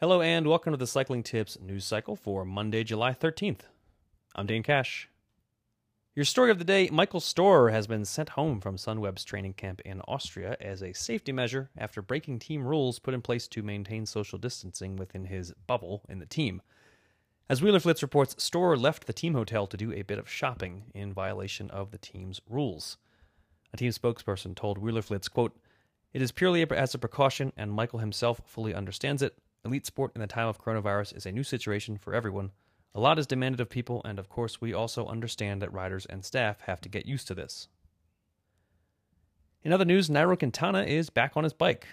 Hello and welcome to the Cycling Tips news cycle for Monday, July 13th. I'm Dane Cash. Your story of the day Michael Storer has been sent home from Sunweb's training camp in Austria as a safety measure after breaking team rules put in place to maintain social distancing within his bubble in the team. As Wielerflits reports, Storer left the team hotel to do a bit of shopping in violation of the team's rules. A team spokesperson told Wielerflits, quote, It is purely as a precaution, and Michael himself fully understands it. Elite sport in the time of coronavirus is a new situation for everyone. A lot is demanded of people, and of course, we also understand that riders and staff have to get used to this. In other news, Nairo Quintana is back on his bike.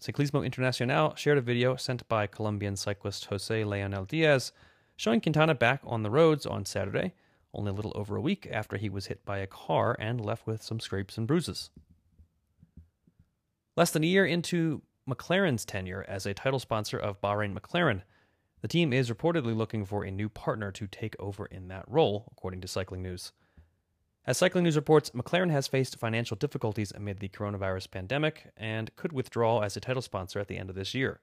Ciclismo Internacional shared a video sent by Colombian cyclist Jose Leonel Diaz showing Quintana back on the roads on Saturday, only a little over a week after he was hit by a car and left with some scrapes and bruises. Less than a year into McLaren's tenure as a title sponsor of Bahrain McLaren. The team is reportedly looking for a new partner to take over in that role, according to Cycling News. As Cycling News reports, McLaren has faced financial difficulties amid the coronavirus pandemic and could withdraw as a title sponsor at the end of this year.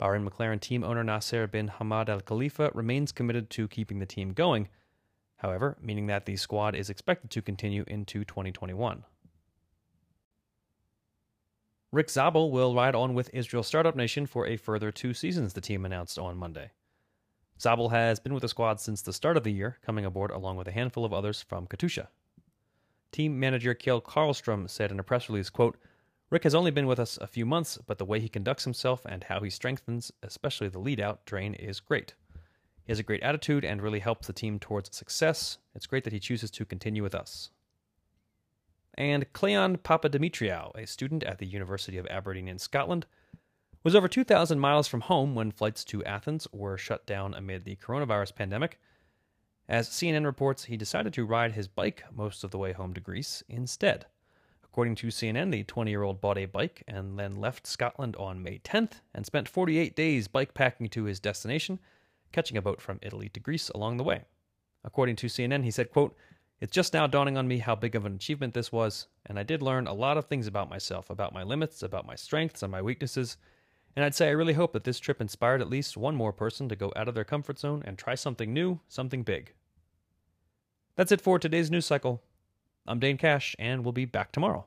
Bahrain McLaren team owner Nasser bin Hamad Al Khalifa remains committed to keeping the team going, however, meaning that the squad is expected to continue into 2021. Rick Zabel will ride on with Israel Startup Nation for a further two seasons, the team announced on Monday. Zabel has been with the squad since the start of the year, coming aboard along with a handful of others from Katusha. Team manager Kjell Carlström said in a press release, quote, Rick has only been with us a few months, but the way he conducts himself and how he strengthens, especially the lead out train, is great. He has a great attitude and really helps the team towards success. It's great that he chooses to continue with us and Cleon Papadimitriou, a student at the University of Aberdeen in Scotland, was over 2,000 miles from home when flights to Athens were shut down amid the coronavirus pandemic. As CNN reports, he decided to ride his bike most of the way home to Greece instead. According to CNN, the 20 year old bought a bike and then left Scotland on May 10th and spent 48 days bikepacking to his destination, catching a boat from Italy to Greece along the way. According to CNN, he said, quote, it's just now dawning on me how big of an achievement this was, and I did learn a lot of things about myself, about my limits, about my strengths and my weaknesses. And I'd say I really hope that this trip inspired at least one more person to go out of their comfort zone and try something new, something big. That's it for today's news cycle. I'm Dane Cash, and we'll be back tomorrow.